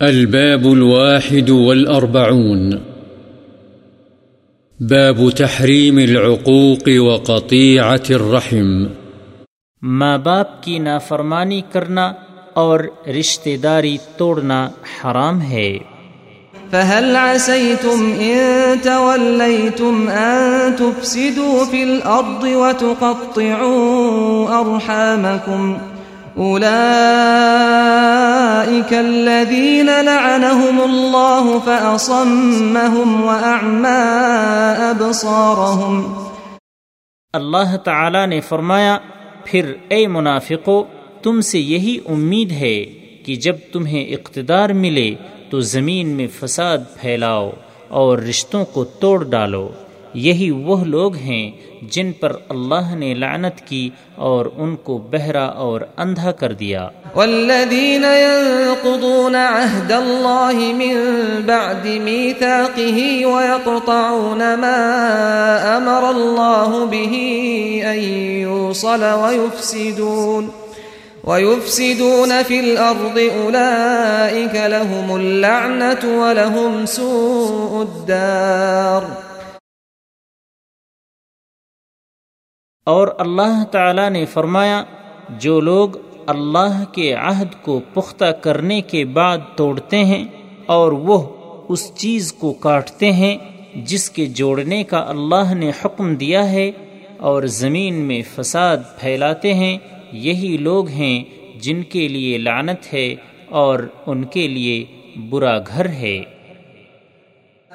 الباب الواحد والأربعون. باب تحريم العقوق وقطيعة الرحم. ماں باپ کی نافرمانی کرنا اور رشتہ داری توڑنا حرام ہے۔ فهل عسيتم إن توليتم أن تفسدوا في الأرض وتقطعوا أرحامكم أولئك الذين لعنهم الله فأصمهم وأعمى أبصارهم. اللہ تعالی نے فرمایا، پھر اے منافقو، تم سے یہی امید ہے کہ جب تمہیں اقتدار ملے تو زمین میں فساد پھیلاؤ اور رشتوں کو توڑ ڈالو۔ یہی وہ لوگ ہیں جن پر اللہ نے لعنت کی اور ان کو بہرا اور اندھا کر دیا۔ والذین ينقضون عهد الله من بعد ميثاقه ويقطعون ما امر الله به ان يوصل ويفسدون ويفسدون في الأرض أولئك لهم اللعنة ولهم سوء الدار اور اللہ تعالی نے فرمایا، جو لوگ اللہ کے عہد کو پختہ کرنے کے بعد توڑتے ہیں اور وہ اس چیز کو کاٹتے ہیں جس کے جوڑنے کا اللہ نے حکم دیا ہے اور زمین میں فساد پھیلاتے ہیں، یہی لوگ ہیں جن کے لیے لعنت ہے اور ان کے لیے برا گھر ہے۔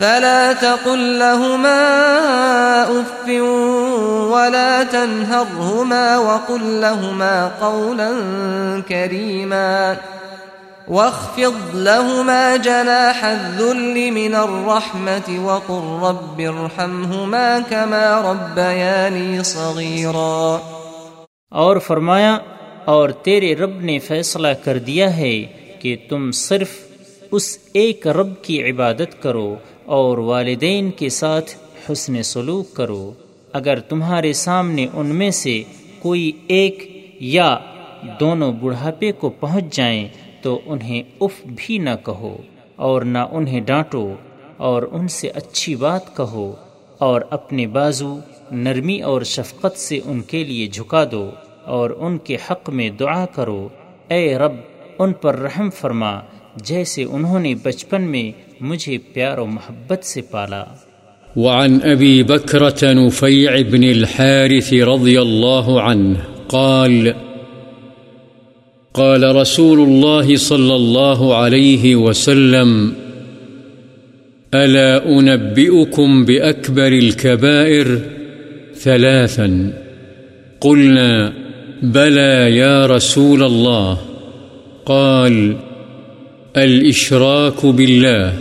فلا تقل لهما أف ولا تنهرهما وقل لهما قولا كريما واخفض لهما جناح الذل من الرحمة وقل رب ارحمهما كما ربياني صغيرا اور فرمایا، اور تیرے رب نے فیصلہ کر دیا ہے کہ تم صرف اس ایک رب کی عبادت کرو اور والدین کے ساتھ حسن سلوک کرو۔ اگر تمہارے سامنے ان میں سے کوئی ایک یا دونوں بڑھاپے کو پہنچ جائیں تو انہیں اف بھی نہ کہو اور نہ انہیں ڈانٹو اور ان سے اچھی بات کہو اور اپنے بازو نرمی اور شفقت سے ان کے لیے جھکا دو اور ان کے حق میں دعا کرو۔ اے رب، ان پر رحم فرما۔ جیسے انہوں نے بچپن میں مجھے پیار و محبت سے پالا۔ وعن أبي بكرة نفيع بن الحارث رضي الله عنه قال قال رسول الله صلى الله عليه وسلم، ألا أنبئكم بأكبر الكبائر ثلاثا؟ قلنا، بلى يا رسول الله. قال الإشراك بالله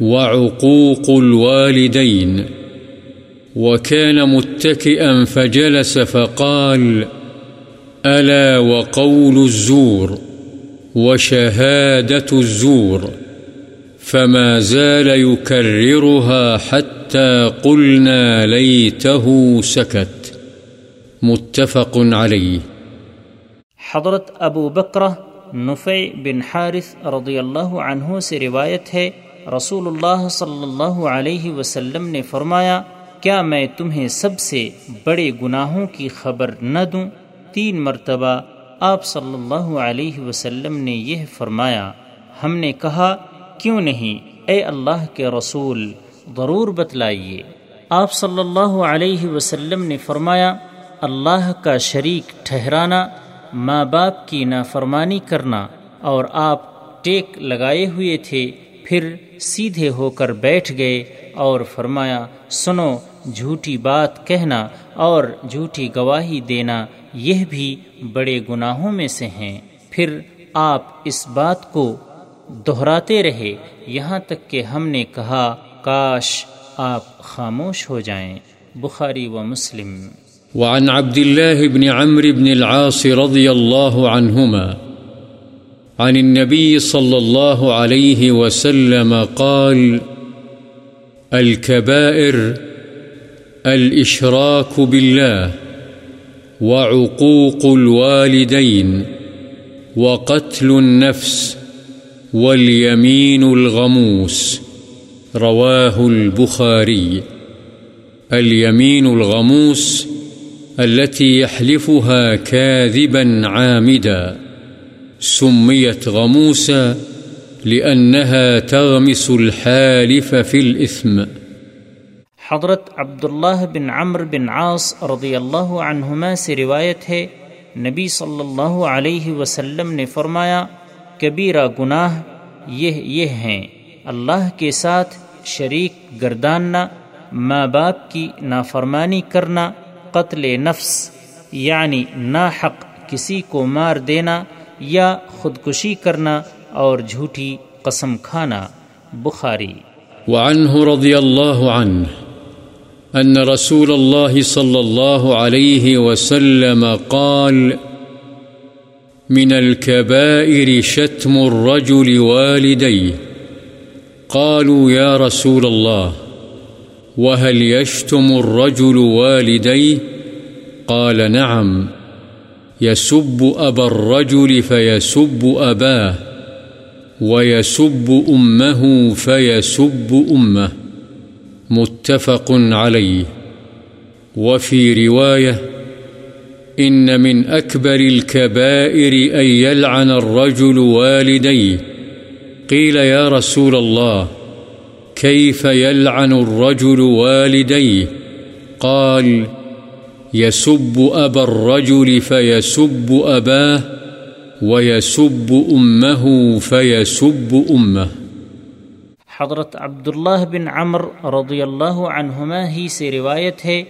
وعقوق الوالدين وكان متكئا فجلس فقال، ألا وقول الزور وشهادة الزور، فما زال يكررها حتى قلنا ليته سكت. متفق عليه. حضرت ابو بکرہ نفع بن حارث رضی اللہ عنہ سے روایت ہے، رسول اللہ صلی اللہ علیہ وسلم نے فرمایا، کیا میں تمہیں سب سے بڑے گناہوں کی خبر نہ دوں؟ تین مرتبہ آپ صلی اللہ علیہ وسلم نے یہ فرمایا۔ ہم نے کہا، کیوں نہیں؟ اے اللہ کے رسول، ضرور بتلائیے۔ آپ صلی اللہ علیہ وسلم نے فرمایا، اللہ کا شریک ٹھہرانا ماں باپ کی نافرمانی کرنا اور آپ ٹیک لگائے ہوئے تھے، پھر سیدھے ہو کر بیٹھ گئے اور فرمایا، سنو، جھوٹی بات کہنا اور جھوٹی گواہی دینا یہ بھی بڑے گناہوں میں سے ہیں۔ پھر آپ اس بات کو دہراتے رہے، یہاں تک کہ ہم نے کہا، کاش آپ خاموش ہو جائیں۔ بخاری و مسلم۔ وعن عبد الله بن عمرو بن العاص رضي الله عنهما عن النبي صلى الله عليه وسلم قال الكبائر، الإشراك بالله وعقوق الوالدين وقتل النفس واليمين الغموس، رواه البخاري. اليمين الغموس التي يحلفها كاذبا عامدا. سميت غموسا لأنها تغمس الحالف في الإثم. حضرت عبداللہ بن عمر بن عاص رضی اللہ عنہما سے روایت ہے، نبی صلی اللہ علیہ وسلم نے فرمایا، کبیرہ گناہ یہ یہ ہیں، اللہ کے ساتھ شریک گرداننا ماں باپ کی نافرمانی کرنا قتل نفس یعنی نا حق کسی کو مار دینا یا خودکشی کرنا اور جھوٹی قسم کھانا۔ بخاری۔ وعنه رضي الله عنه أن رسول الله صلى الله عليه وسلم قال، من الكبائر شتم الرجل والديه قالوا يا رسول الله وهل يشتم الرجل والديه قال نعم يسب أبا الرجل فيسب أباه ويسب أمه فيسب أمه متفق عليه وفي رواية إن من أكبر الكبائر أن يلعن الرجل والديه قيل يا رسول الله كيف يلعن الرجل والديه؟ قال، يسب أبا الرجل فيسب أباه، ويسب أمه فيسب أمه. حضرت عبداللہ بن عمر رضی اللہ عنہما ہی سے روایت ہے،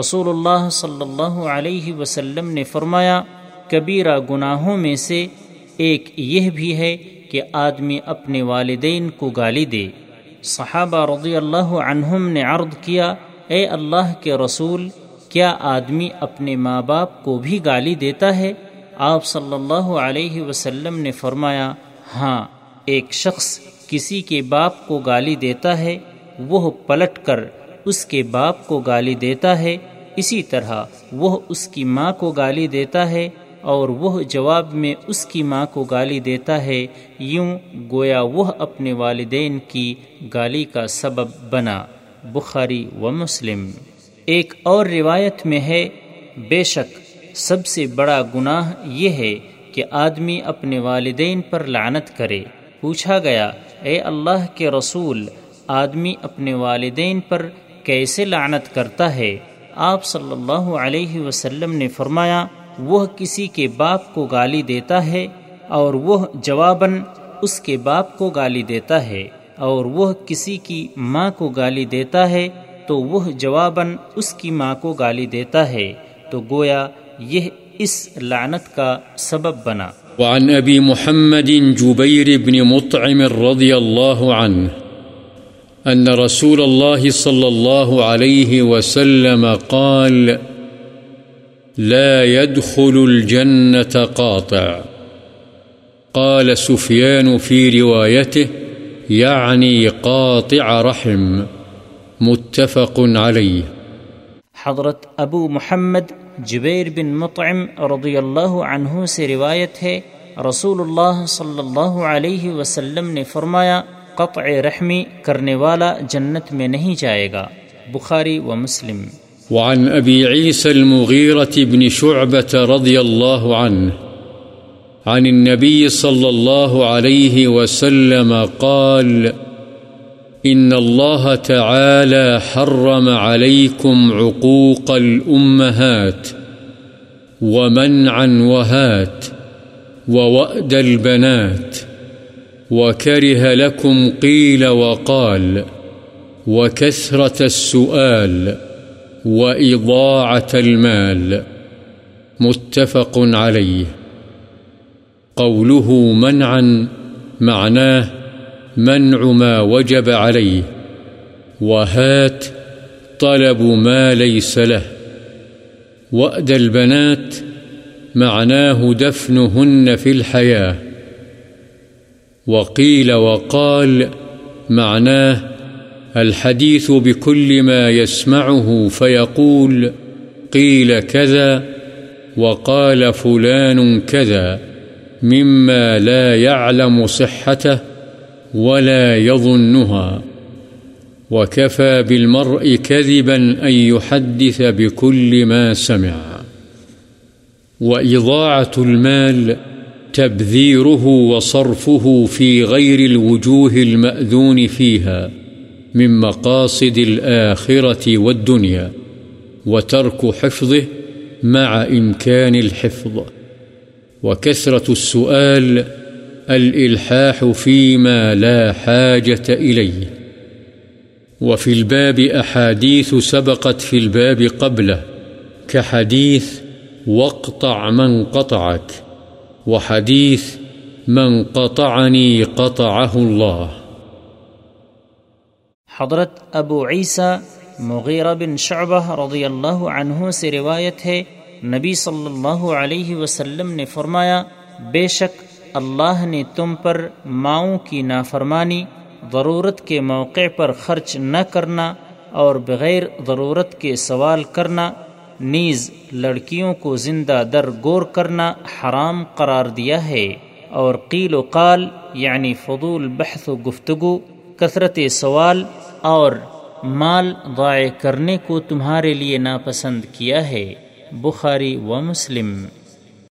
رسول اللہ صلی اللہ علیہ وسلم نے فرمایا، کبیرہ گناہوں میں سے ایک یہ بھی ہے کہ آدمی اپنے والدین کو گالی دے۔ صحابہ رضی اللہ عنہم نے عرض کیا، اے اللہ کے رسول، کیا آدمی اپنے ماں باپ کو بھی گالی دیتا ہے؟ آپ صلی اللہ علیہ وسلم نے فرمایا ہاں ایک شخص کسی کے باپ کو گالی دیتا ہے، وہ پلٹ کر اس کے باپ کو گالی دیتا ہے، اسی طرح وہ اس کی ماں کو گالی دیتا ہے اور وہ جواب میں اس کی ماں کو گالی دیتا ہے، یوں گویا وہ اپنے والدین کی گالی کا سبب بنا۔ بخاری و مسلم۔ ایک اور روایت میں ہے، بے شک سب سے بڑا گناہ یہ ہے کہ آدمی اپنے والدین پر لعنت کرے۔ پوچھا گیا، اے اللہ کے رسول، آدمی اپنے والدین پر کیسے لعنت کرتا ہے؟ آپ صلی اللہ علیہ وسلم نے فرمایا وہ کسی کے باپ کو گالی دیتا ہے اور وہ جواباً اس کے باپ کو گالی دیتا ہے اور وہ کسی کی ماں کو گالی دیتا ہے تو وہ جواباً اس کی ماں کو گالی دیتا ہے تو گویا یہ اس لعنت کا سبب بنا۔ وعن أبي محمد جبير بن مطعم رضي الله عنه أن رسول الله صلى الله عليه وسلم قال لا يدخل الجنة قاطع. قال سفيان في روايته، يعني قاطع رحم. متفق عليه. حضرت ابو محمد جبیر بن مطعم رضی اللہ عنہ سے روایت ہے، رسول اللہ صلی اللہ علیہ وسلم نے فرمایا، قطع رحمی کرنے والا جنت میں نہیں جائے گا۔ بخاری و مسلم۔ وعن أبي عيسى المغيرة بن شعبة رضي الله عنه، عن النبي صلى الله عليه وسلم قال إن الله تعالى حرم عليكم عقوق الأمهات ومنعا وهات ووأد البنات وكره لكم قيل وقال وكثرة السؤال. وإضاعة المال. متفق عليه. قوله منعا معناه منع ما وجب عليه. وهات طلب ما ليس له. وأدى البنات معناه دفنهن في الحياة. وقيل وقال معناه الحديث بكل ما يسمعه فيقول، قيل كذا وقال فلان كذا، مما لا يعلم صحته ولا يظنها. وكفى بالمرء كذبا أن يحدث بكل ما سمع. وإضاعة المال تبذيره وصرفه في غير الوجوه المأذون فيها. من مقاصد الآخرة والدنيا وترك حفظه مع إمكان الحفظ. وكثرة السؤال الإلحاح فيما لا حاجة إليه. وفي الباب أحاديث سبقت في الباب قبله، كحديث واقطع من قطعك، وحديث من قطعني قطعه الله. حضرت ابو عیسیٰ مغیرہ بن شعبہ رضی اللہ عنہ سے روایت ہے، نبی صلی اللہ علیہ وسلم نے فرمایا، بے شک اللہ نے تم پر ماؤں کی نافرمانی، ضرورت کے موقع پر خرچ نہ کرنا اور بغیر ضرورت کے سوال کرنا، نیز لڑکیوں کو زندہ در گور کرنا حرام قرار دیا ہے۔ اور قیل و قال یعنی فضول بحث و گفتگو کثرت سوال اور مال ضائع کرنے کو تمہارے لیے ناپسند کیا ہے، بخاری و مسلم۔